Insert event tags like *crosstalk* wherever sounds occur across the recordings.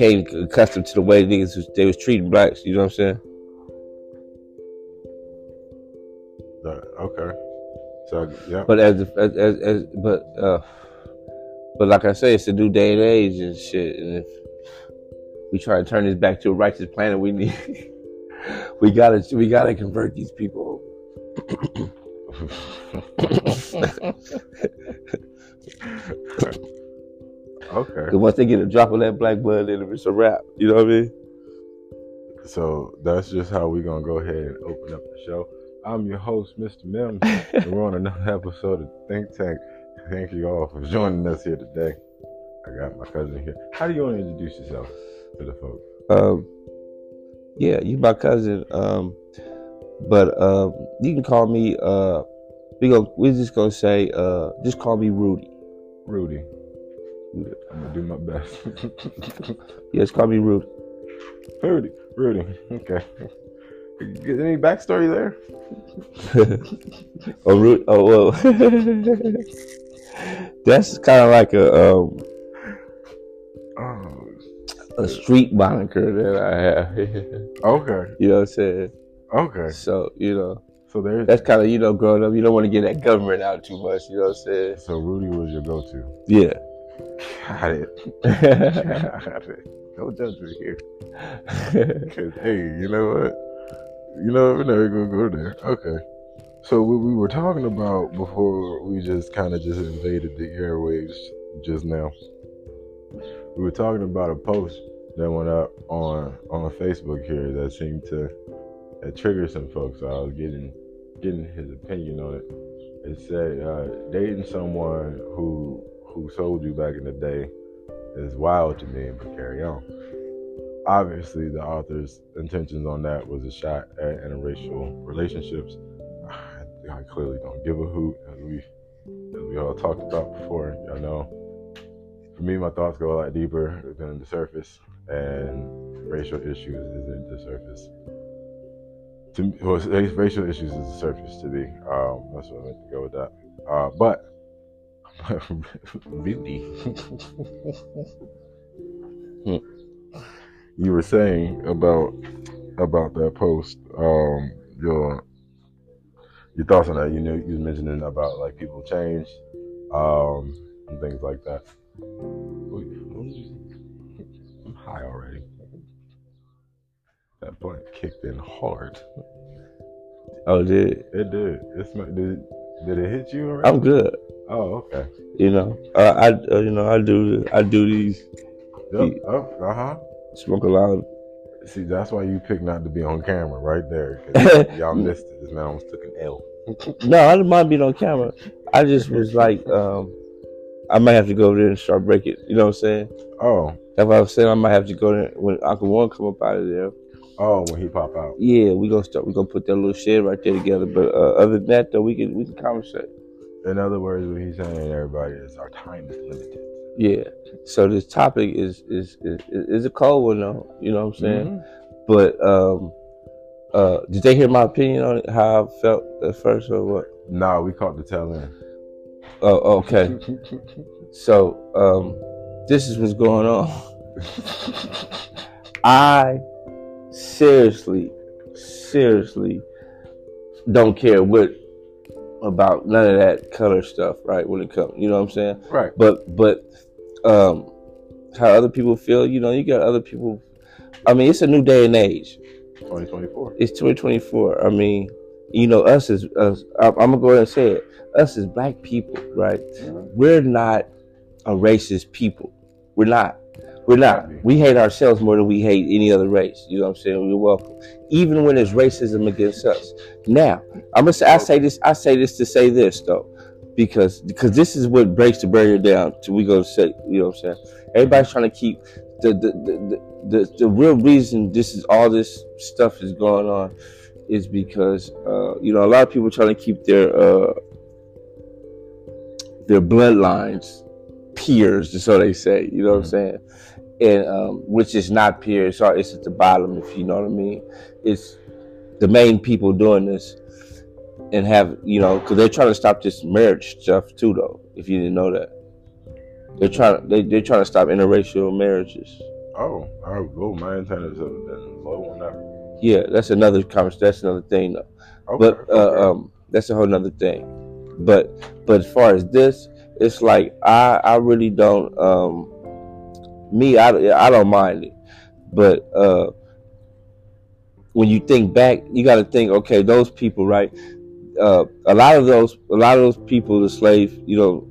became accustomed to the way niggas was, they was treating blacks. You know what I'm saying? Okay. So yeah. But as, as, as, as but uh, but like I say, it's a new day and age and shit. And if we try to turn this back to a righteous planet, we need *laughs* we gotta we gotta convert these people. *laughs* *laughs* okay. Because once they get a drop of that black blood in them, it's a wrap. You know what I mean? So that's just how we're gonna go ahead and open up the show. I'm your host, Mr. Mims, and we're on another *laughs* episode of Think Tank. Thank you all for joining us here today. I got my cousin here. How do you want to introduce yourself to the folks? Um, yeah, you my cousin. Um, but um, you can call me. Uh, we go. We're just gonna say. Uh, just call me Rudy. Rudy. I'm gonna do my best. yes, call me Rudy. Rudy. Rudy. Okay. Any backstory there? *laughs* oh, Rudy. Oh, well. *laughs* That's kind of like a um, Oh, a street moniker that I have. *laughs* okay. you know what I'm saying? Okay. So you know So there's that's kind of you know growing up. You don't want to get that government out too much. You know what I'm saying? so Rudy was your go-to. Yeah. Got it. *laughs* Got it. Judge me here. 'Cause, hey, you know what? You know, we're never gonna go there. Okay. So what we were talking about before we just kind of just invaded the airwaves just now. We were talking about a post that went up on on Facebook here that seemed to that triggered some folks. I was getting getting his opinion on it. It said uh, dating someone who who sold you back in the day is wild to me, but carry on. Obviously, the author's intentions on that was a shot at interracial relationships. I, clearly don't give a hoot, as we as we all talked about before. Y'all know, for me, my thoughts go a lot deeper than the surface, and racial issues isn't the surface. To me, well, racial issues is the surface to me. Um, that's what I meant to go with that. Uh, but *laughs* really, *laughs* you were saying about about that post. Um, your your thoughts on that? You know, you was mentioning about like people change, um, and things like that. Wait, what did you- I'm high already. That blunt kicked in hard. oh, did It did. It's not, did. Did it hit you already? I'm good. Oh, okay. You know, uh, I uh, you know I do I do these Yep. Oh, uh huh. smoke a lot of See, that's why you picked not to be on camera right there. 'cause *laughs* y'all missed it. This man almost took an L. No, I didn't mind being on camera. I just was like, um, I might have to go over there and start breaking. You know what I'm saying? Oh, That's why I was saying I might have to go there when Uncle Warren come up out of there. Oh, when he pop out. Yeah, we gonna start. We gonna put that little shed right there together. But uh, other than that, though, we can we can conversate. In other words, what he's saying, everybody, is our time is limited. Yeah. So this topic is is is, is a cold one though. You know what I'm saying? Mhm. But um, uh, did they hear my opinion on it? How I felt at first, or what? Nah, we caught the tail end. Oh, okay. *laughs* So um, this is what's going on. *laughs* I seriously, seriously don't care what about none of that color stuff, right? When it comes, you know what I'm saying? right. But but um, how other people feel, you know, you got other people. I mean, it's a new day and age. 2024. It's 2024. I mean, you know, us as us, I'm gonna go ahead and say it. Us as black people, right? We're not a racist people. We're not. We're not. We hate ourselves more than we hate any other race. You know what I'm saying? We're welcome, even when there's racism against us. Now, I'm gonna say. I say this. I say this to say this though, because because this is what breaks the barrier down. To we go to say. You know what I'm saying? Everybody's trying to keep the the the the, the, the real reason this is all this stuff is going on is because uh, you know a lot of people trying to keep their uh, their bloodlines peers, so they say. You know what I'm saying? And um, which is not peers, so it's at the bottom, if you know what I mean. It's the main people doing this and have you know because they're trying to stop this marriage stuff too, though. If you didn't know that, they're trying they they're trying to stop interracial marriages. Oh, oh, well, my antennas have been low on that. Yeah, that's another conversation. That's another thing, though. Okay, but uh, um, that's a whole nother thing. But but as far as this, it's like I I really don't um me I I don't mind it, but uh when you think back, you got to think okay those people right. Uh, a lot of those, a lot of those people, the slave, you know,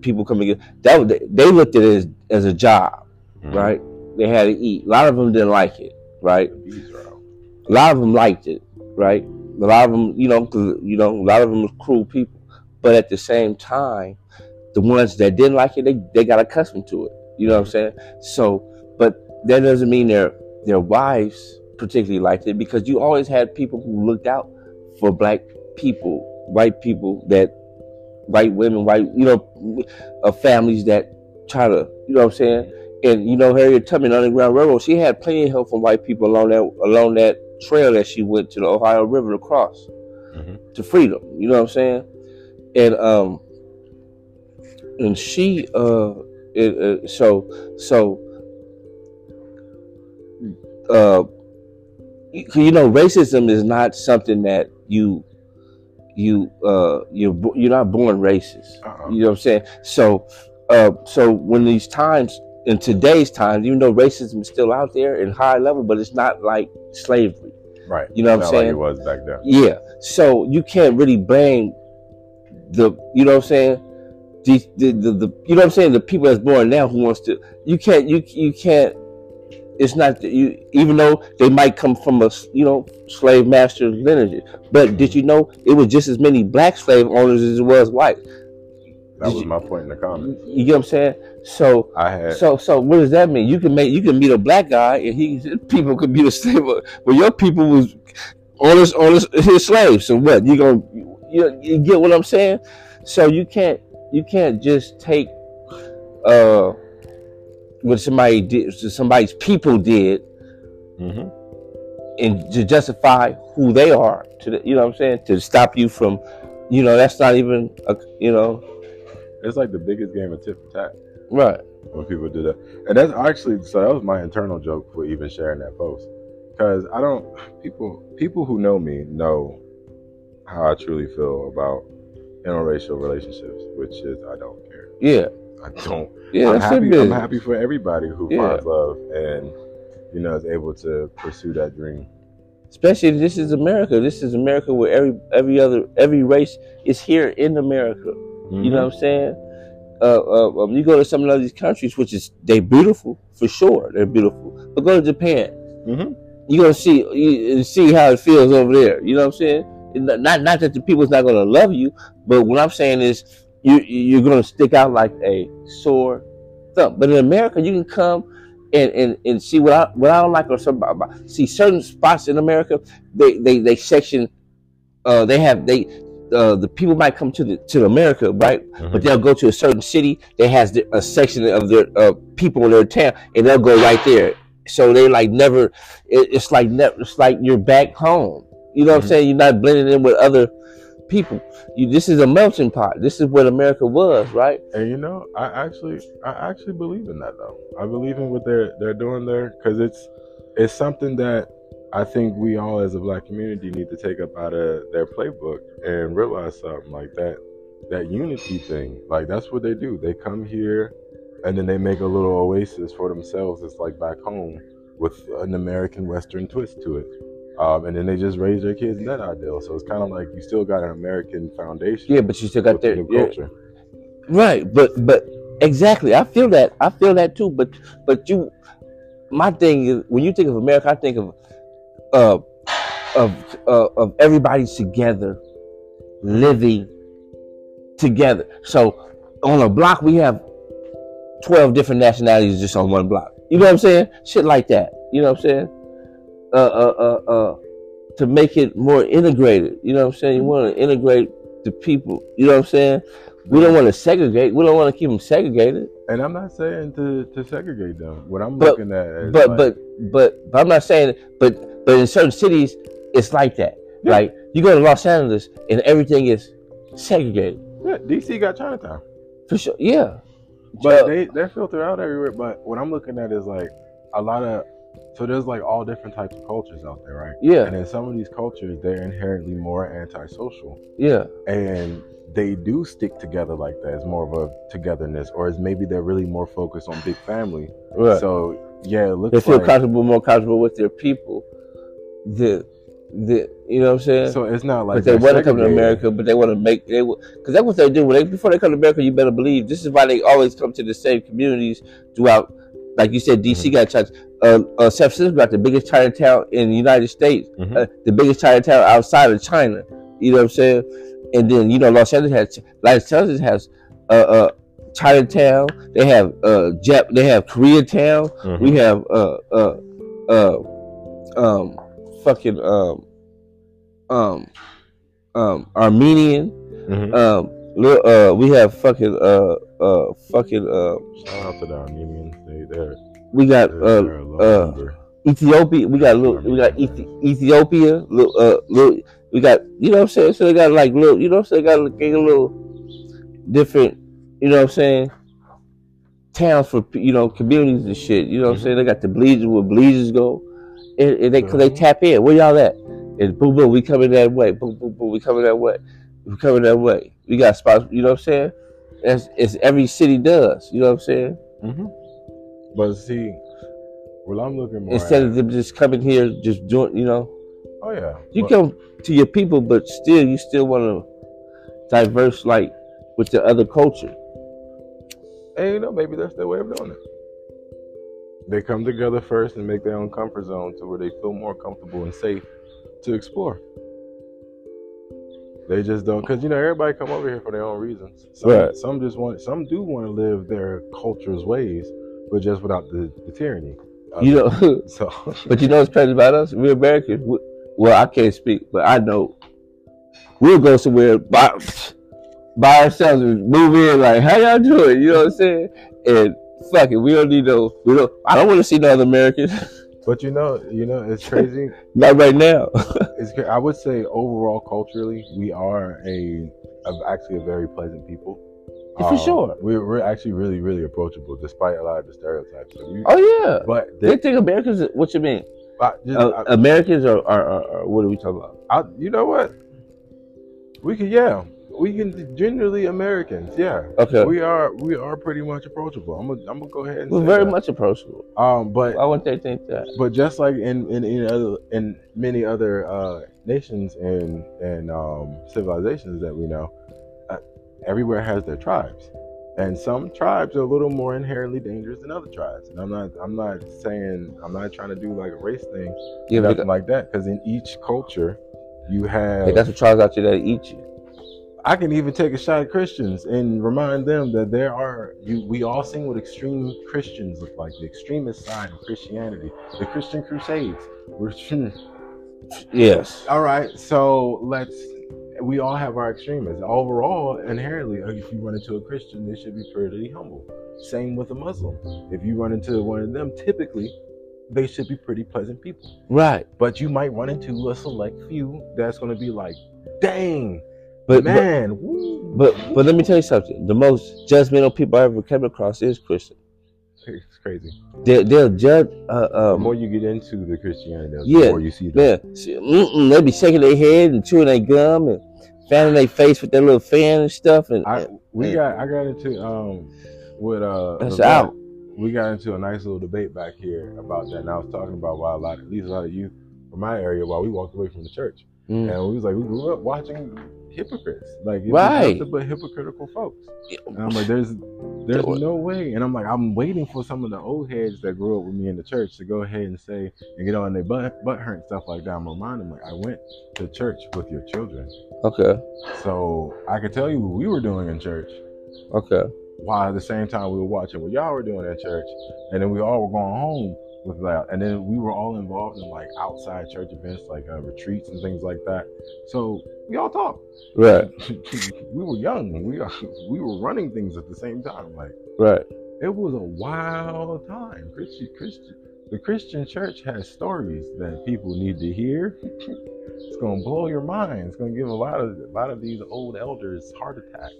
people coming in, that they looked at it as, as a job, Mhm. right? They had to eat. A lot of them didn't like it, right? The bees are out. a lot of them liked it, right? A lot of them, you know, 'cause, you know, a lot of them was cruel people. But at the same time, the ones that didn't like it, they, they got accustomed to it. You know what I'm saying? So, but that doesn't mean their their wives particularly liked it because you always had people who looked out for black people, white people that white women, white you know, uh, families that try to, you know what I'm saying? And you know, Harriet Tubman Underground Railroad, she had plenty of help from white people along that along that trail that she went to the Ohio River to cross Mhm. to freedom. You know what I'm saying? And um, and she uh, it, uh so so uh, you, know, racism is not something that you you uh you're you're not born racist. Uh-uh. You know what I'm saying? So, uh, so when these times in today's times, even though racism is still out there in high level, but it's not like slavery. Right. You know what I'm Not saying? Like it was back then. Yeah. So you can't really blame the you know what I'm saying? The, the, the, the you know what I'm saying? The people that's born now who wants to you can't you you can't it's not you even though they might come from a, you know slave master lineage but did you know it was just as many black slave owners as it was white That was my point in the comments. you get what i'm saying so I had so so what does that mean? You can make you can meet a black guy and he people could be the slave, but your people was on his, his slaves. So what you gonna you, you get what I'm saying? So you can't you can't just take uh what somebody did somebody's people did Mhm. and to justify who they are to the, you know what I'm saying to stop you from you know that's not even a, you know It's like the biggest game of tit for tat right when people do that. And that's actually so that was my internal joke for even sharing that post. Cause I don't people people who know me know how I truly feel about interracial relationships, which is I don't care. yeah I don't yeah I'm happy. I'm happy for everybody who Yeah. finds love and you know is able to pursue that dream. especially this is America. This is America where every every other every race is here in America. You know what I'm saying? Uh, uh, um, you go to some of these countries, which is they beautiful for sure. They're beautiful, but go to Japan. Mm-hmm. You gonna see you see how it feels over there. You know what I'm saying? Not not that the people's not gonna love you, but what I'm saying is you you're gonna stick out like a sore thumb. But in America, you can come and, and, and see what I what I don't like or see certain spots in America they they they section uh they have they uh the people might come to the to America right? But they'll go to a certain city that has the, a section of their uh, people in their town and they'll go right there. So they like never it, it's like never it's like you're back home you know what Mhm. I'm saying you're not blending in with other people you this is a melting pot this is what America was right And you know, I actually, I actually believe in that though. I believe in what they're they're doing there because it's it's something that I think we all as a black community need to take up out of their playbook and realize something like that. That unity thing, like that's what they do. They come here, and then they make a little oasis for themselves. It's like back home with an American Western twist to it. Um, and then they just raise their kids in that ideal. So it's kind of like you still got an American foundation. yeah but you still got the their culture. Right, but but exactly, I feel that. I feel that too. But but you, my thing is when you think of America, I think of uh, of uh, of everybody together, living together. So on a block, we have twelve different nationalities just on one block. You know what I'm saying? Shit like that. You know what I'm saying? Uh, uh, uh, uh, to make it more integrated. You know what I'm saying? You want to integrate the people. You know what I'm saying? We don't want to segregate. We don't want to keep them segregated. And I'm not saying to, to segregate them. What I'm But- looking at is But like, but but but I'm not saying. But but in certain cities, it's like that. Yeah. Like you go to Los Angeles and everything is segregated yeah, DC got Chinatown, for sure. Yeah, but Uh, they they're filtered out everywhere. But what I'm looking at is like a lot of so there's like all different types of cultures out there, right? Yeah, And in some of these cultures, they're inherently more antisocial, yeah, and they do stick together like that. It's more of a togetherness, or is maybe they're really more focused on big family. right. So yeah, it looks they feel like, comfortable, more comfortable with their people. The, the, you know what I'm saying? So it's not like but they want to come to. America, but they want to make they because that's what they do. When they before they come to America, you better believe this is why they always come to the same communities throughout. Like you said, DC Mhm. got China. Uh, uh, San Francisco got the biggest Chinatown in the United States, Mhm. uh, the biggest Chinatown outside of China. You know what I'm saying? And then you know Los Angeles has Los Angeles has uh, uh, Chinatown. They have uh, Jap. They have Koreatown. Mhm. We have uh uh uh um fucking um um um Armenian Mhm. um uh we have fucking uh uh fucking uh Shout out to the Armenians. They they're, we got uh they're a low uh. Ethiopia we got little we got Ethiopia little uh little we got you know what I'm saying? So they got like little you know what I'm saying? They got got a little different you know what I'm saying? Towns for you know communities and shit you know what I'm Mhm. saying? They got the bleachers where bleachers go and, and they cause they tap in where y'all at? And boom boom we coming that way boom boom boom we coming that way we coming that way. We got spots you know what I'm saying? It's, it's every city does you know what I'm saying? Hmm But see, well, I'm looking more instead at, of them just coming here just doing you know oh yeah, You but- come to your people, but still, you still want to diverse, like with the other culture. And you know, maybe that's their way of doing it. They come together first and make their own comfort zone to where they feel more comfortable and safe to explore. They just don't, because you know everybody come over here for their own reasons. Some, Right. some just want, some do want to live their culture's ways, but just without the, the tyranny. You know, *laughs* *laughs* So but you know what's crazy about us? We're Americans. We, well, I can't speak, but I know we'll go somewhere by by ourselves and move in. Like, how y'all doing? You know what I'm saying? And fuck it, we don't need no. We don't. I don't want to see no other Americans. *laughs* but you know, you know, it's crazy. Not right now. it's I would say overall culturally, we are a, a actually a very pleasant people. For sure. We're, we're actually really, really approachable despite a lot of the stereotypes. You, oh yeah. but They they, think Americans. What you mean? I, just, Uh, Americans are, are, are, are what are we talking about? I, I, you know what? We can, yeah, we can generally Americans, yeah. Okay, We are, we are pretty much approachable. I'm gonna, I'm gonna go ahead and we're very that. much approachable. Um, but Why wouldn't they think that? but just like in in in, other, in many other uh, nations and and um, civilizations that we know, everywhere has their tribes, and some tribes are a little more inherently dangerous than other tribes. And I'm not I'm not saying I'm not trying to do like a race thing, Yeah, nothing like that, because in each culture, you have. got some tribes out there that eat you. I can even take a shot at Christians and remind them that there are you. We all seen what extreme Christians look like, the extremist side of Christianity, the Christian Crusades. We're *laughs* Yes. all right. So let's. We all have our extremists. Overall, inherently, uh, if you run into a Christian, they should be pretty humble. Same with a Muslim. If you run into one of them, typically, they should be pretty pleasant people. Right. But you might run into a select few that's going to be like, "Dang, But, but man, woo." but but let me tell you something. The most judgmental people I ever came across is Christian. It's crazy. They they'll judge. Uh, The um, more you get into the Christianity, the Yeah, more you see see, mm-mm, they be shaking their head and chewing their gum and fanning their face with their little fan and stuff. And, I we and got I got into um with uh that's out. we got into a nice little debate back here about that. And I was talking about why a lot, at least a lot of youth from my area, while we walked away from the church, Mm. and we was like, we grew up watching hypocrites, like Right. but hypocritical folks. And I'm like, there's, there's no way. And I'm like, I'm waiting for some of the old heads that grew up with me in the church to go ahead and say and get on their butt, butt hurt and stuff like that. I'm reminding them, like, I went to church with your children, Okay. so I could tell you what we were doing in church Okay. while at the same time we were watching what y'all were doing at church, and then we all were going home with that, and then we were all involved in like outside church events, like uh, retreats and things like that. So we all talked. Right. *laughs* we were young. We *laughs* we were running things at the same time. Like Right. it was a wild time. Christian Christian. The Christian church has stories that people need to hear. *laughs* it's gonna blow your mind. It's gonna give a lot of a lot of these old elders heart attacks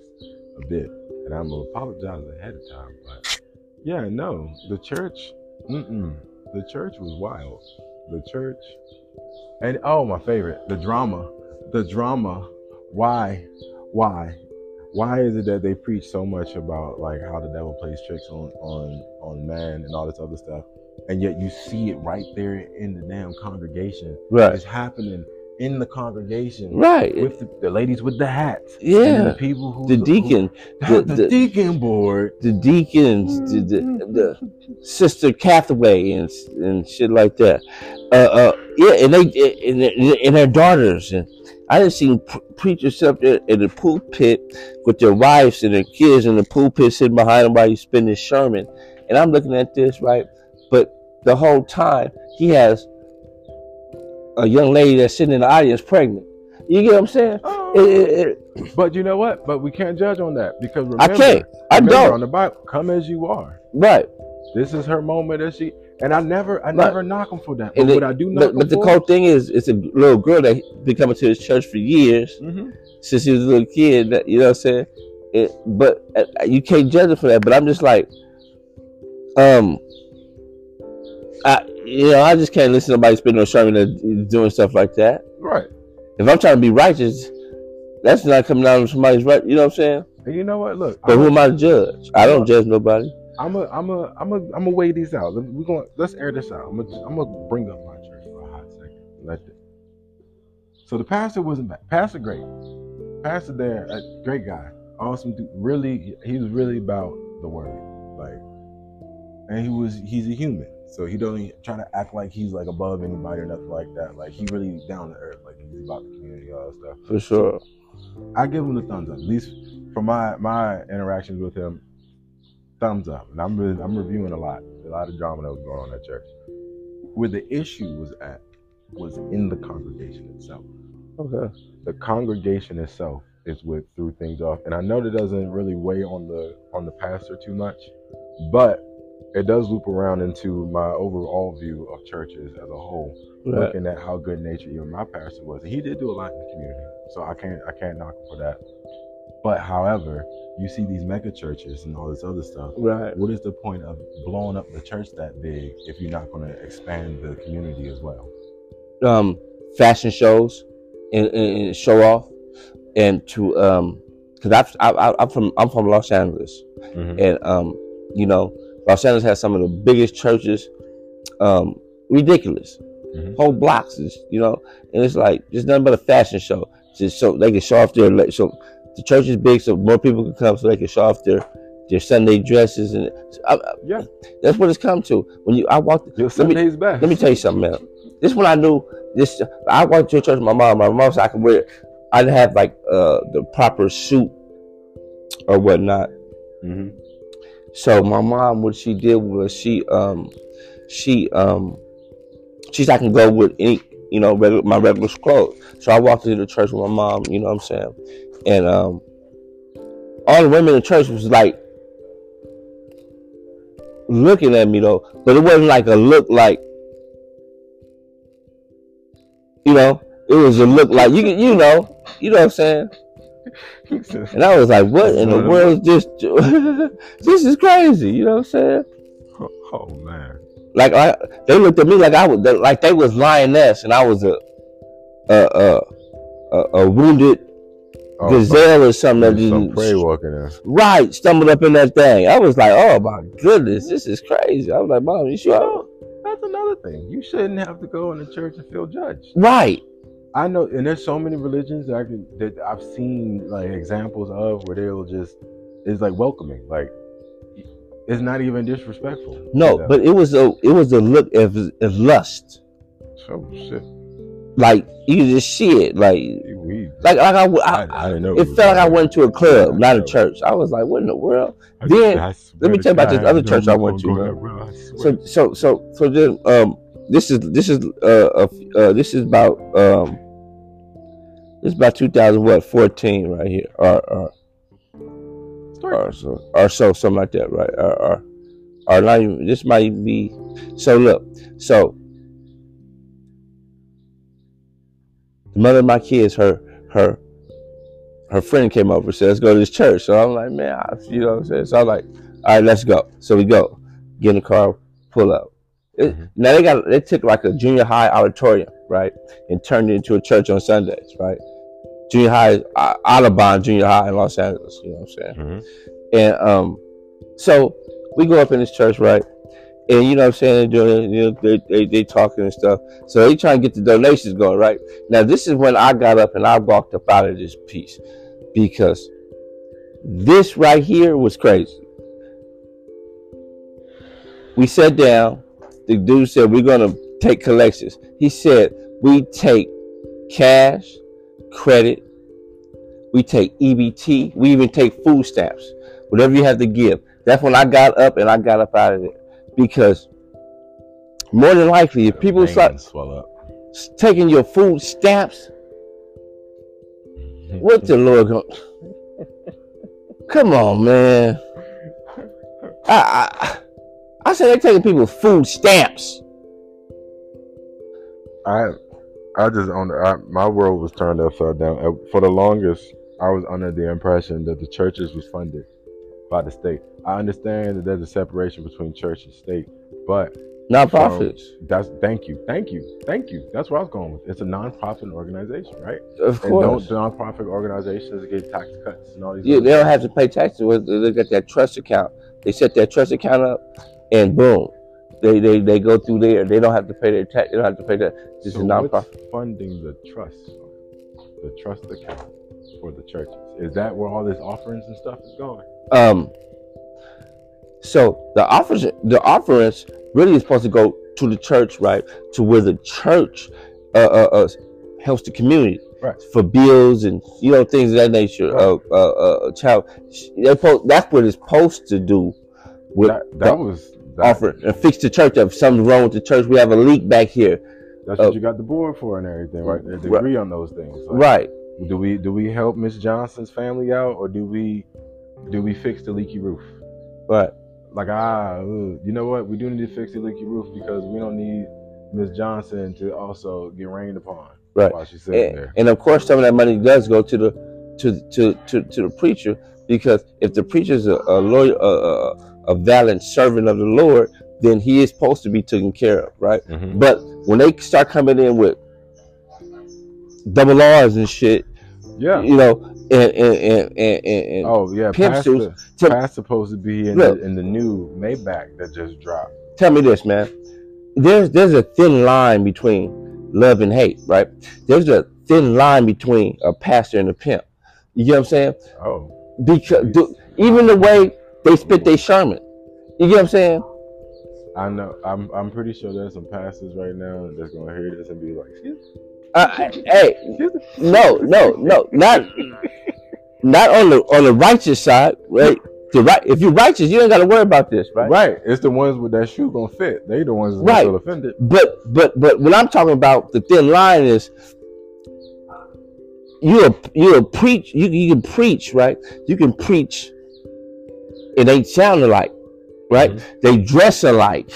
a bit. And I'm gonna apologize ahead of time, but yeah, no, the church, mm-mm, the church was wild. The church, and oh, my favorite, the drama, the drama. Why, why, why is it that they preach so much about like how the devil plays tricks on on on man and all this other stuff, and yet you see it right there in the damn congregation. Right. It's happening in the congregation. Right. With the, the ladies with the hats. and Yeah. The people who The deacon, *laughs* who, the- the, deacon board. the deacons, the, the, the sister Cathaway and and shit like that. Uh, uh, yeah, and they and, their- and their daughters and I done seen pre- preachers up there in the pulpit with their wives and their kids in the pulpit sitting behind them while he's spinning sermon, and I'm looking at this right, but the whole time he has a young lady that's sitting in the audience pregnant. You get what I'm saying? Oh. It- it- it- But you know what? But we can't judge on that because remember, I can't. I remember don't. on the Bible, come as you are. right. This is her moment that she and I never I Right. never knock them for that. But it- I do knock But, but the cool thing is, it's a little girl that been coming to this church for years hmm since she was a little kid. That you know what I'm saying? It, but uh, you can't judge her for that. But I'm just like, um, I you know I just can't listen to somebody spitting no sermon and doing stuff like that. Right. If I'm trying to be righteous, that's not coming out of somebody's right. You know what I'm saying? And you know what? Look, But who am I to judge? I don't judge nobody. I'm a, I'm a, I'm a, I'm gonna weigh these out. We're going. Let's air this out. I'm gonna, I'm gonna bring up my church for a hot second. Let it. So the pastor wasn't bad. Pastor great. Pastor there, a great guy, awesome dude. Really, he was really about the word, like, and he was, he's a human, so he don't try to act like he's like above anybody or nothing like that. Like he really down to earth, like he's about the community, all that stuff. For sure. I give him the thumbs up. At least from my my interactions with him, thumbs up. And I'm re- I'm reviewing a lot, a lot of drama that was going on at church. Where the issue was at was in the congregation itself. Okay. The congregation itself is what threw things off, and I know that doesn't really weigh on the on the pastor too much, but it does loop around into my overall view of churches as a whole Right. looking at how good natured even my pastor was. He did do a lot in the community. So I can't I can't knock him for that. But however, you see these mega churches and all this other stuff. Right. What is the point of blowing up the church that big if you're not going to expand the community as well? um, fashion shows and, and, show off, and to um, because I've, I, I, I'm from I'm from Los Angeles, Mm-hmm. and um, you know Los Angeles has some of the biggest churches, um, ridiculous, Mhm. whole blocks is you know, and it's like it's nothing but a fashion show, just so they can show off their so the church is big, so more people can come, so they can show off their their Sunday dresses, and I, I- Yeah. that's what it's come to. When you I walked Your me- Sunday's best. let me tell you something, man. This when I knew this. I went to a church with my mom. My mom said I could wear. I didn't have like uh, the proper suit or whatnot. hmm So my mom, what she did was she um she um she said I can go with any you know regular, my regular clothes. So I walked into the church with my mom. You know what I'm saying? And um all the women in the church was like looking at me though, but it wasn't like a look like you know. It was a look like you you know you know what I'm saying. And I was like, what in the world is this? *laughs* this is crazy. You know what I'm saying? Oh, oh man. Like, I, they looked at me like I was, like they was lioness and I was a, a, a, a, wounded Oh, gazelle or something that some, prey walking in. right, stumbled up in that thing. I was like, oh my goodness, this is crazy. I was like, mom, you You know, that's another thing. You shouldn't have to go in the church and feel judged. Right. I know, and there's so many religions that I can that I've seen like examples of where they'll just it's like welcoming, like it's not even disrespectful. No, but it was a, it was a look of, of lust. oh shit, Like you just see it. Like, we. like, like I, I, I, I didn't know. it felt like I went to a club, not a church. I was like, what in the world? that. then, I let me tell you about this other church I went to, go man. there, bro. So, so, so, so then, um, this is this is uh, uh, uh this is about um, this is about 2000 what 14 right here, or or or so or so something like that, right? Or or, or not even this might even be. So look, so the mother of my kids, her her her friend came over and said, "Let's go to this church." So I'm like, "Man, I, you know what I'm saying?" So I'm like, "All right, let's go." So we go, get in the car, pull up. It, mm-hmm. Now they got they took like a junior high auditorium, right, and turned it into a church on Sundays, right. Junior high, uh, Audubon Junior High in Los Angeles. You know what I'm saying? Mm-hmm. And um, so we go up in this church, right? And you know what I'm saying? They're doing, you know, they, they, they talking and stuff. So they trying to get the donations going, right? Now, this is when I got up and I walked up out of this piece because this right here was crazy. We sat down. The dude said, We're going to take collections. He said, We take cash, credit, we take EBT, we even take food stamps, whatever you have to give. That's when I got up and I got up out of there because more than likely, if people start taking your food stamps, what the *laughs* Lord going? Come on, man. I, I I said they're taking people food stamps. I I just on I, my world was turned upside down. Uh, for the longest, I was under the impression that the churches was funded by the state. I understand that there's a separation between church and state, but nonprofits. that's thank you, thank you, thank you. That's where I was going with. It's a nonprofit organization, right? Of course. And don't nonprofit organizations get tax cuts and all these? Yeah, they don't have to pay taxes. They got that trust account. They set that trust account up, and boom, they they, they go through there. They don't have to pay their tax. They don't have to pay that. This so is nonprofit. funding the trust, the trust account for the churches. Is that where all this offerings and stuff is going? Um. So the offers, the offerings really is supposed to go to the church, right? To where the church uh, uh, uh helps the community. Right. For bills and you know things of that nature. Right. Uh, uh, uh, child, that's what it's supposed to do. With that, that was that, offer and fix the church up. Something's wrong with the church. We have a leak back here. That's what uh, you got the board for and everything, right? They, they right. agree on those things. Like, right. Do we do we help Miss Johnson's family out, or do we do we fix the leaky roof? Right. Like ah, you know what? We do need to fix the leaky roof because we don't need Miss Johnson to also get rained upon. Right. While she's sitting and, there. And of course, some of that money does go to the to to to, to the preacher because if the preacher's a, a lawyer, a, a valid servant of the Lord, then he is supposed to be taken care of, right? Mm-hmm. But when they start coming in with double R's and shit. Yeah. You know, and and and, and, and oh yeah, pimp suits. Past supposed to be in look, the, in the new Maybach that just dropped. Tell me this, man. There's there's a thin line between love and hate, right? There's a thin line between a pastor and a pimp. You get what I'm saying? Oh. Because do, even the way they spit their sermon. You get what I'm saying? I know. I'm I'm pretty sure there's some pastors right now that's gonna hear this and be like, uh, hey, no, no, no, not not on the on the righteous side, right? The right, if you're righteous, you don't got to worry about this, right? Right. It's the ones with that shoe gonna fit. They the ones that's right. feel offended. But but but what I'm talking about, the thin line is you a you preach. You you can preach, right? You can preach. It ain't sound alike, right? Mm-hmm. They dress alike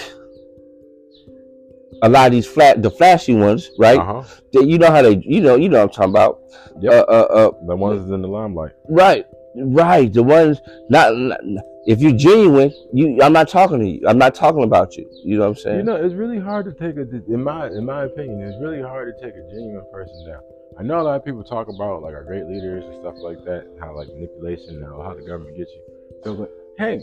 a lot of these flat the flashy ones, right? Uh-huh. They, you know how they you know you know what I'm talking about. Yep. Uh, uh, uh, the ones in the limelight. Right, right. The ones not, not, if you're genuine, you I'm not talking to you. I'm not talking about you. You know what I'm saying? You know, it's really hard to take a in my in my opinion, it's really hard to take a genuine person down. I know a lot of people talk about like our great leaders and stuff like that, how like manipulation, how how the government gets you. So, but hey,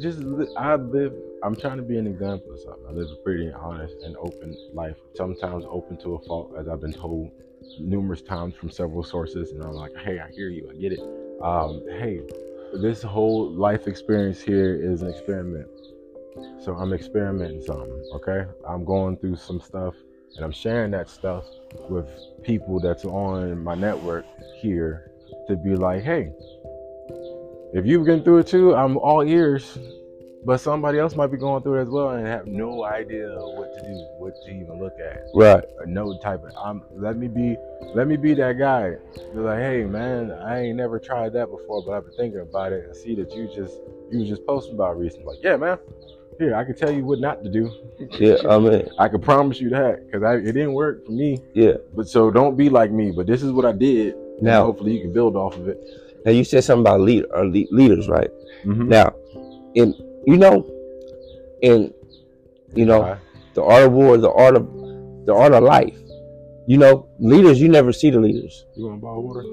just I live. I'm trying to be an example of something. I live a pretty honest and open life. Sometimes open to a fault, as I've been told numerous times from several sources. And I'm like, hey, I hear you. I get it. Um, hey, this whole life experience here is an experiment. So I'm experimenting something. Okay, I'm going through some stuff, and I'm sharing that stuff with people that's on my network here to be like, hey, if you've been through it too, I'm all ears. But somebody else might be going through it as well and have no idea what to do, what to even look at. Right. Or no type of. I'm. Let me be. Let me be that guy. Be like, hey man, I ain't never tried that before, but I've been thinking about it. I see that you just you just posting about recently. Like, yeah, man. Here, I can tell you what not to do. *laughs* Yeah, I mean, I can promise you that because it didn't work for me. Yeah. But so don't be like me. But this is what I did. Now, hopefully, you can build off of it. Now you said something about lead or leaders, right? Mm-hmm. Now, in you know, in You know, the art of war, the art of the art of life. You know, leaders. You never see the leaders. You want to buy water?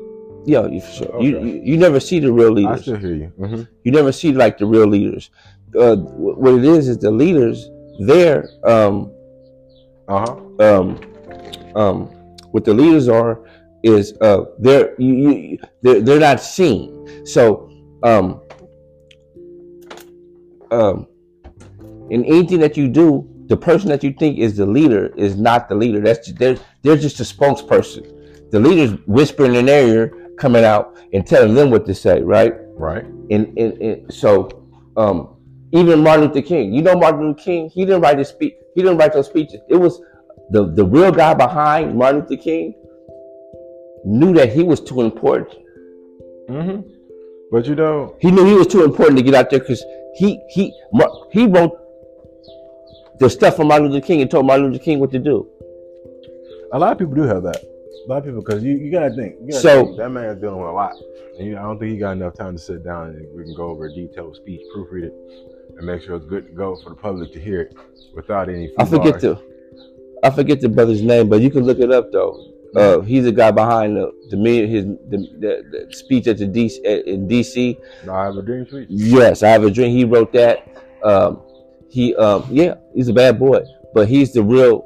Yeah, you, sure. Okay. you, you, you never see the real leaders. I still hear you. Mm-hmm. You never see like the real leaders. Uh, what it is is the leaders. There, um, uh huh. Um, um, what the leaders are is uh, they're you, you they're, they're not seen. So, um, um, in anything that you do, the person that you think is the leader is not the leader. That's just, they're they're just a spokesperson. The leader's whispering in their ear, coming out and telling them what to say, right? Right. And and, and so um, even Martin Luther King, you know Martin Luther King, he didn't write his speech. He didn't write those speeches. It was the the real guy behind Martin Luther King knew that he was too important. Mm-hmm. But you know, he knew he was too important to get out there because he he he wrote the stuff from Martin Luther King and told Martin Luther King what to do. A lot of people do have that. A lot of people, because you, you gotta think. You gotta so think, that man is dealing with a lot, and you, I don't think he got enough time to sit down and we can go over a detailed speech, proofread it, and make sure it's good to go for the public to hear it without any. I forget bars. the, I forget the brother's name, but you can look it up though. Uh, he's the guy behind the the his the, the, the speech at the DC in DC. I have a dream speech. Yes, I have a dream. He wrote that. Um, he um, yeah, he's a bad boy, but he's the real.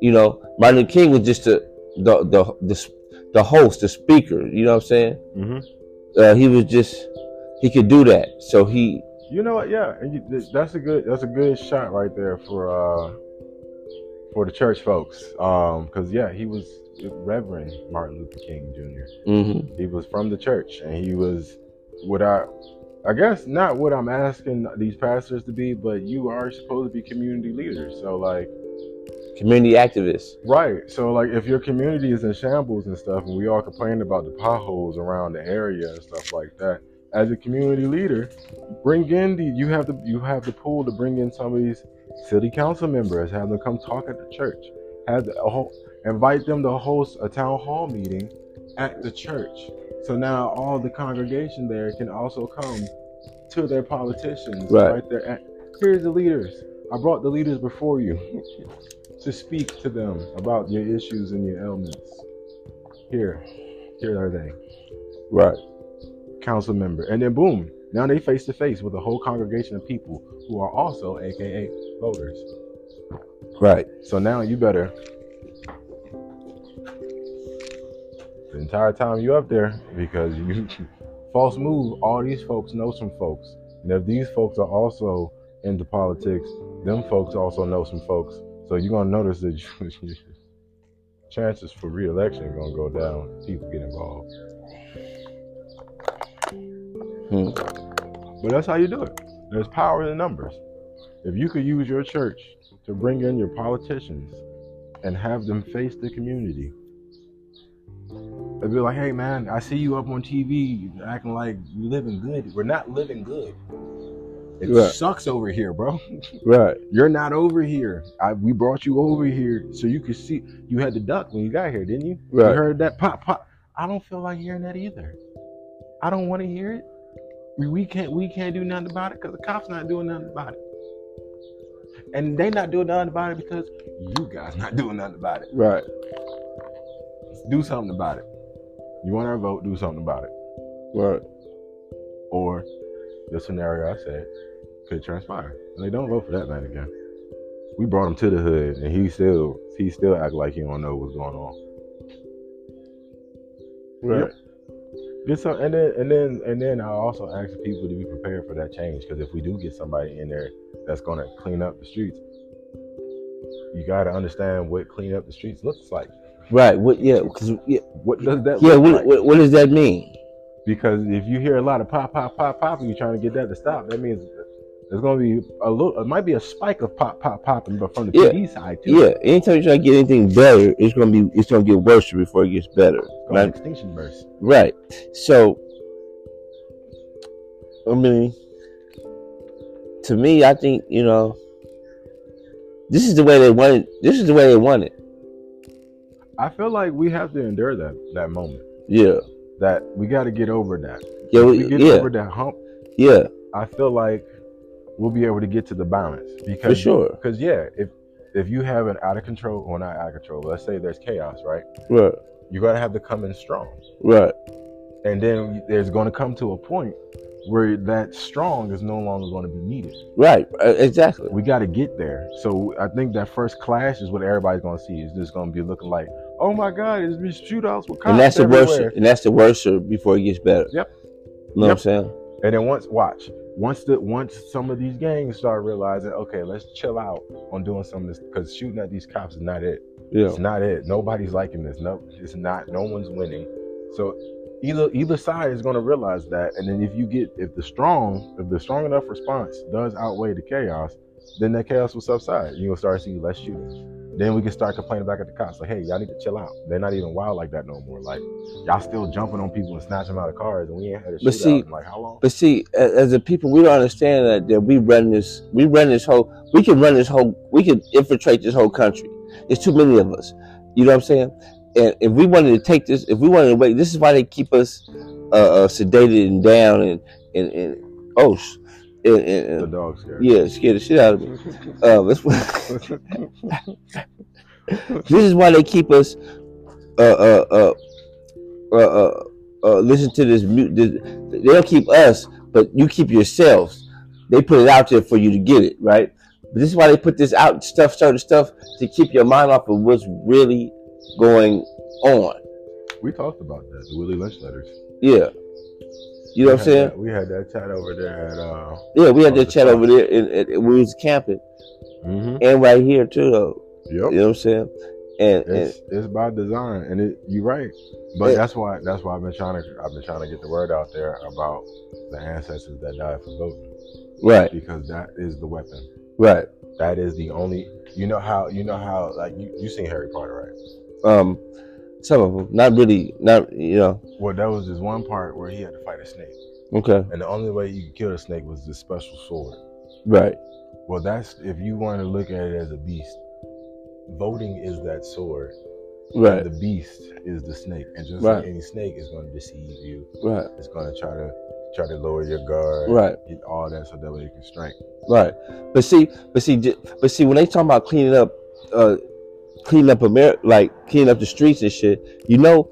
You know, Martin Luther King was just the the the the, the host, the speaker. You know what I'm saying? Mm-hmm. Uh, he was just he could do that. So he. You know what? Yeah, and you, that's a good that's a good shot right there for uh for the church folks. Um, because yeah, he was Reverend Martin Luther King Jr. Mm-hmm. He was from the church, and he was what I, I guess not what I'm asking these pastors to be, but you are supposed to be community leaders. So like, community activists. Right. So like, if your community is in shambles and stuff, and we all complain about the potholes around the area and stuff like that, as a community leader, bring in the you have the you have the pool to bring in some of these city council members, have them come talk at the church, have the whole invite them to host a town hall meeting at the church. So now all the congregation there can also come to their politicians right, right there. At, here's the leaders. I brought the leaders before you to speak to them about your issues and your ailments. Here, here are they. Right. Council member. And then boom, now they face to face with a whole congregation of people who are also AKA voters. Right. So now you better the entire time you up there because you *laughs* false move. All these folks know some folks, and if these folks are also into politics, them folks also know some folks. So you're gonna notice that you, *laughs* chances for re-election are gonna go down. People get involved. Hmm. But that's how you do it. There's power in the numbers. If you could use your church to bring in your politicians and have them face the community, They'd be like, hey man, I see you up on TV acting like you're living good. We're not living good. It right. sucks over here, bro. *laughs* Right. You're not over here. I, we brought you over here so you could see. You had to duck when you got here, didn't you? Right. You heard that pop pop. I don't feel like hearing that either. I don't want to hear it. We, we can't we can't do nothing about it because the cops not doing nothing about it. And they not doing nothing about it because you guys not *laughs* doing nothing about it. Right. Do something about it. You want our vote, do something about it. Right. Or the scenario I said could transpire. And they don't vote for that man again. We brought him to the hood and he still he still act like he don't know what's going on. Right. Yep. Get some, and then and then and then I also ask people to be prepared for that change because if we do get somebody in there that's going to clean up the streets, you got to understand what clean up the streets looks like. Right. What? Yeah. Because yeah, what does that? Yeah. What, like? what, what? does that mean? Because if you hear a lot of pop, pop, pop, pop, and you're trying to get that to stop, that means there's going to be a little. It might be a spike of pop, pop, popping, but from the yeah. PD side too. Yeah. Anytime you try to get anything better, it's going to be. It's going to get worse before it gets better. Right? Extinction burst. Right. So, I mean, to me, I think you know, this is the way they want it. This is the way they want it. I feel like we have to endure that that moment. Yeah. That we got to get over that. Yeah. We, we get yeah. over that hump. Yeah. I feel like we'll be able to get to the balance because For sure. because yeah, if if you have an out of control or not out of control, let's say there's chaos, right? Right. You gotta have to come in strong, Right. and then there's going to come to a point where that strong is no longer going to be needed. Right. Uh, Exactly. We got to get there. So I think that first clash is what everybody's going to see. Is just going to be looking like, oh my God, there's these shootouts with cops And that's the worst. And that's the worst before it gets better. Yep. You know Yep. what I'm saying? And then once watch, once the once some of these gangs start realizing, okay, let's chill out on doing some of this because shooting at these cops is not it. Yeah. It's not it. Nobody's liking this. No, it's not. No one's winning. So either either side is going to realize that, and then if you get if the strong if the strong enough response does outweigh the chaos, then that chaos will subside. You're gonna start seeing less shooting. Then we can start complaining back at the cops like, hey, y'all need to chill out. They're not even wild like that no more. Like y'all still jumping on people and snatching them out of cars, and we ain't had a But see- like how long? But see, as a people, we don't understand that, that we run this. We run this whole. We can run this whole. We can infiltrate this whole country. There's too many of us. You know what I'm saying? And if we wanted to take this, if we wanted to wait, this is why they keep us uh, uh, sedated and down and and, and oh, and, and, The dog scare. yeah, scare the shit out of me. *laughs* Uh, that's *laughs* this is why they keep us uh uh uh uh, uh, uh listen to this, this they don't keep us but you keep yourselves they put it out there for you to get it right but this is why they put this out stuff certain stuff to keep your mind off of what's really going on We talked about that. The Willie Lynch letters. yeah you know We what i'm saying that- we had that chat over there at. uh yeah we had that chat spot. over there and, and, and we was camping mhm. and right here too though Yep. you know what i'm saying and, and It's it's by design, and it you're right. But Yeah. that's why that's why I've been trying to I've been trying to get the word out there about the ancestors that died for voting right because that is the weapon. right That is the only. You know how you know how like you you seen Harry Potter right? Um some of them not really not you know Well, that was just one part where he had to fight a snake, okay and the only way you could kill the snake was this special sword. right Well, that's if you want to look at it as a beast. Voting is that sword. right The beast is the snake, and just Right. like any snake is going to deceive you. right It's going to try to try to lower your guard, right get all that, so that way you can strike. right but see but see but see when they talk about cleaning up uh cleaning up america like cleaning up the streets and shit you know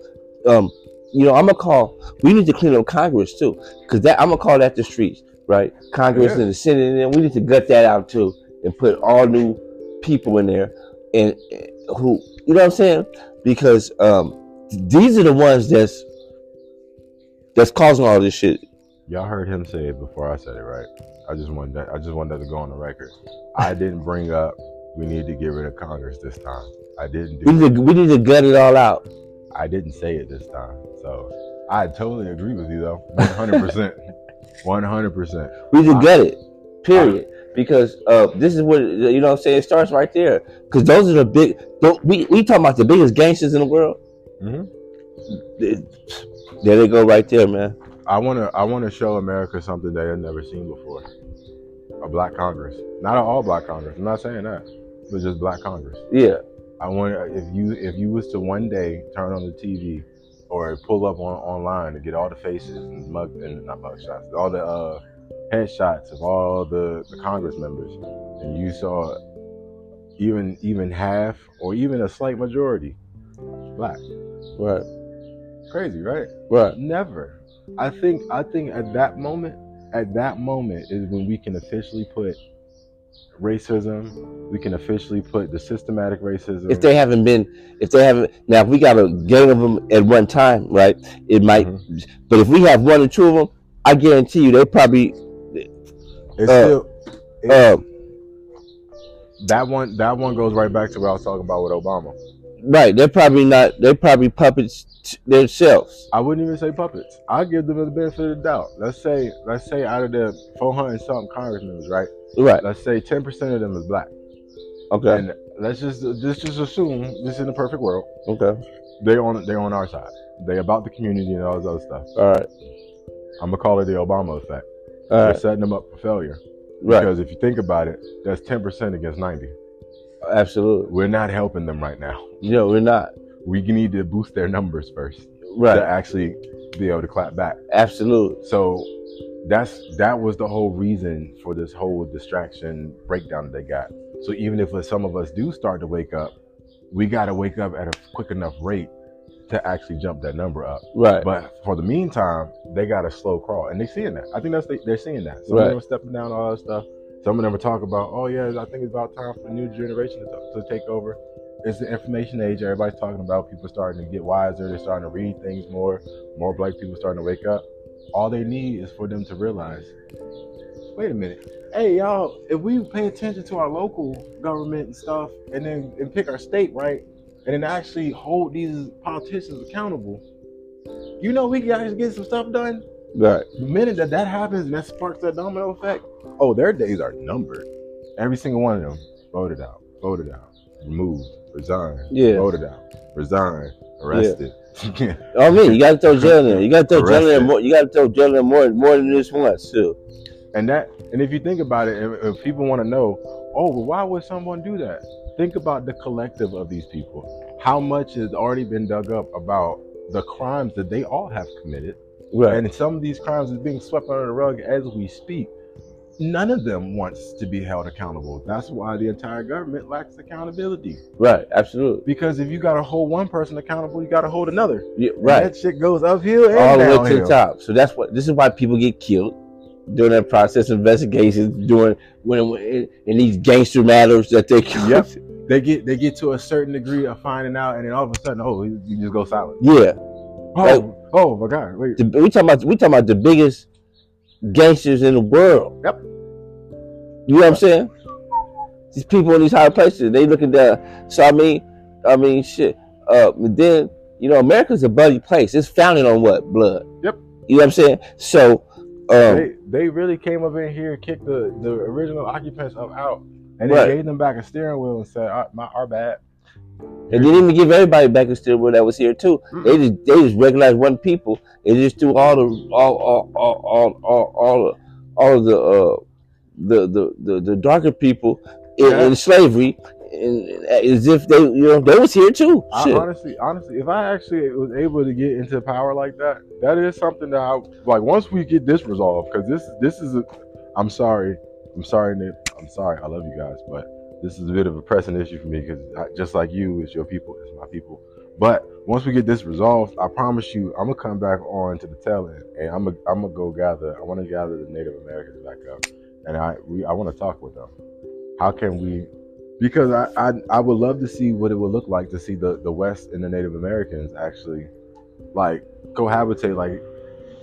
um you know i'm gonna call we need to clean up congress too because that i'm gonna call that the streets right congress Yeah. and the senate and then we need to gut that out too and put all new people in there and and who you know what i'm saying because um these are the ones that's that's causing all this shit Y'all heard him say it before I said it, right? I just wanted that. I just wanted that to go on the record. I didn't bring up we need to get rid of Congress this time. I didn't we do. need to, we need to gut it all out I didn't say it this time. So I totally agree with you though. One hundred percent. *laughs* One hundred percent. We just gut it. Period. Because uh, this is what you know. what I'm saying it starts right there. Because those are the big. We we talking about the biggest gangsters in the world. Mhm. There they go, right there, man. I wanna I wanna show America something that they have never seen before. A black Congress. Not an all black Congress. I'm not saying that. But just black Congress. Yeah, I want if you if you was to one day turn on the TV or pull up on online to get all the faces and mug and not mug shots, all the uh, headshots of all the, the Congress members, and you saw even even half or even a slight majority black. right, Crazy, right? right, Never. I think I think at that moment, at that moment is when we can officially put racism. We can officially put the systematic racism. If they haven't been, if they haven't, now if we got a gang of them at one time, right? It might, Mhm. but if we have one or two of them, I guarantee you they probably, it's uh, still it- uh, that one. That one goes right back to what I was talking about with Obama. Right? They're probably not. They're probably puppets t- themselves. I wouldn't even say puppets. I give them the benefit of the doubt. Let's say, let's say out of the 400 something congressmen, right? Right. Let's say 10 percent of them is black, Okay. and let's just let's just assume this is in a perfect world. Okay. They on they on our side. They about the community and all this other stuff. All right. I'm gonna call it the Obama effect. All right. setting them up for failure. Right. Because if you think about it, that's 10 percent against 90. Absolutely. We're not helping them right now. No, we're not. We need to boost their numbers first Right. to actually be able to clap back. Absolutely. So that's that was the whole reason for this whole distraction breakdown that they got. So even if some of us do start to wake up, we got to wake up at a quick enough rate to actually jump that number up. Right. But for the meantime, they got a slow crawl, and they're seeing that. I think that's they're seeing that. Some Right. of them are stepping down all that stuff. Some of them are talking about, oh yeah, I think it's about time for the new generation to, to take over. It's the information age. Everybody's talking about. People starting to get wiser. They're starting to read things more. More black people starting to wake up. All they need is for them to realize. Wait a minute. Hey y'all, if we pay attention to our local government and stuff, and then and pick our state right, and then actually hold these politicians accountable, you know we can actually get some stuff done. Right. The minute that that happens and that sparks that domino effect, oh, their days are numbered. Every single one of them voted out, voted out, removed, resigned, Yeah. voted out, resigned, arrested. Yeah. *laughs* I mean, you got to throw jail in there. You got to throw jail in there more. You got to throw jail in more, more than this once too. And that, and if you think about it, if, if people want to know, oh, well, why would someone do that? Think about the collective of these people. How much has already been dug up about the crimes that they all have committed, Right. and some of these crimes is being swept under the rug as we speak. None of them wants to be held accountable. That's why the entire government lacks accountability. right. Absolutely. Because if you got to hold one person accountable, you got to hold another. Yeah, And right. That shit goes uphill and All the way to the top. So that's what. This is why people get killed during that process. Investigations during when, when in, in these gangster matters that they. Yep. They get they get to a certain degree of finding out, and then all of a sudden, oh, you just go silent. Yeah. Oh, oh my God! Wait, The, we talking about we talking about the biggest gangsters in the world. Yep. You know what I'm saying? These people in these high places, they looking down. So I mean, I mean, shit. Uh, but then you know, America's a bloody place. It's founded on what blood. Yep. You know what I'm saying? So, um, they they really came up in here, kicked the the original occupants up out, and Right. they gave them back a steering wheel and said, "Our, my, our bad." And they didn't even give everybody back a steel wheel that was here too. They just they just recognized one people and just threw all the all all all all all, all, all of the uh the the the, the darker people in, Yeah. in slavery and, as if they you know they was here too. I, honestly, honestly, if I actually was able to get into power like that, that is something that I like. Once we get this resolved, because this this is a, I'm sorry, I'm sorry, Nick, I'm sorry, I love you guys, but this is a bit of a pressing issue for me because just like you, it's your people, it's my people. But once we get this resolved, I promise you, I'm gonna come back on to the tail end, and I'm gonna I'm gonna go gather. I want to gather the Native Americans back up, and I we I want to talk with them. How can we because I, I I would love to see what it would look like to see the the West and the Native Americans actually like cohabitate. Like,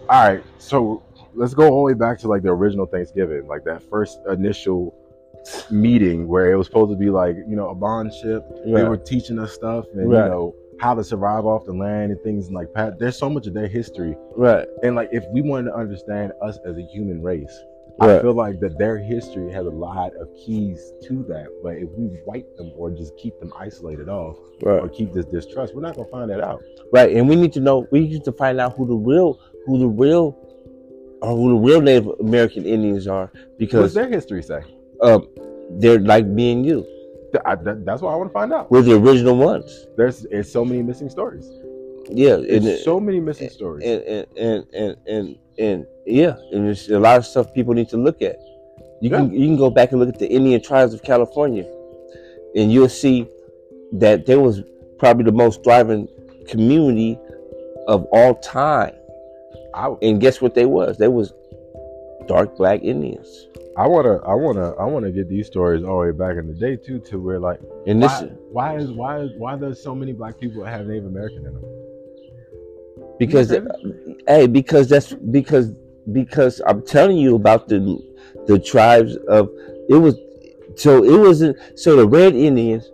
all right, so let's go all the way back to like the original Thanksgiving, like that first initial meeting where it was supposed to be like you know a bond ship. They were teaching us stuff and Right. you know how to survive off the land and things like that. There's so much of their history, right. and like if we wanted to understand us as a human race. I feel like that their history has a lot of keys to that, but if we wipe them or just keep them isolated off or keep this distrust, we're not gonna find that out. Right. And we need to know we need to find out who the real who the real or who the real Native American Indians are because What's their history say? Um they're like me and you. I- that- that's what I want to find out. We're the original ones. There's it's so many missing stories. Yeah. And- so many missing stories. and and and and and, and yeah, and there's a lot of stuff people need to look at. You can you can go back and look at the Indian tribes of California, and you'll see that there was probably the most thriving community of all time. I, And guess what they was? They was dark black Indians. I wanna I wanna I wanna get these stories all the way back in the day too, to where like And this why, why is why is why does so many black people have Native American in them? because hey, because that's because because I'm telling you about the the tribes of it was so it wasn't so the red Indians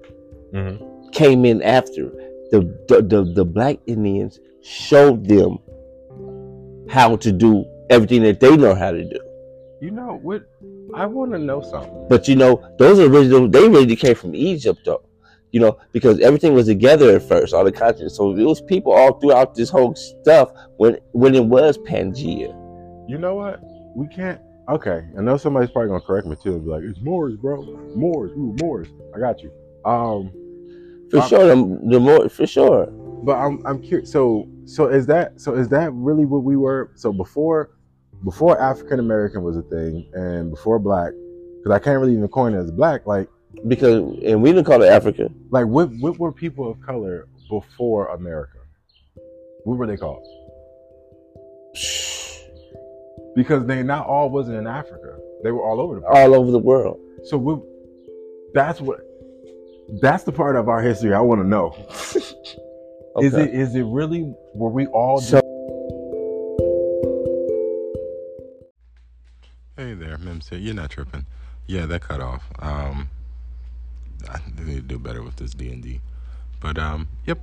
Mm-hmm. came in after the the, the the black Indians showed them how to do everything that they know how to do. You know what? I want to know something. But you know, those original they really came from Egypt though. You know, because everything was together at first, all the continents. So it was people all throughout this whole stuff when when it was Pangea. You know what? We can't. Okay, I know somebody's probably gonna correct me too be like, "It's Moors, bro. Moors, ooh, Moors." I got you. Um, For Um, sure, the, the more for sure. but I'm I'm curious. So so is that so is that really what we were? So before before African American was a thing and before black, because I can't really even coin it as black. Like because and we didn't call it Africa. Like what what were people of color before America? What were they called? Because they not all wasn't in Africa. They were all over the place. all over the world. So we, that's what that's the part of our history I want to know. *laughs* okay. Is it is it really were we all so, Hey there, said you're not tripping. Yeah, that cut off. Um I need to do better with this D and D. But um, yep,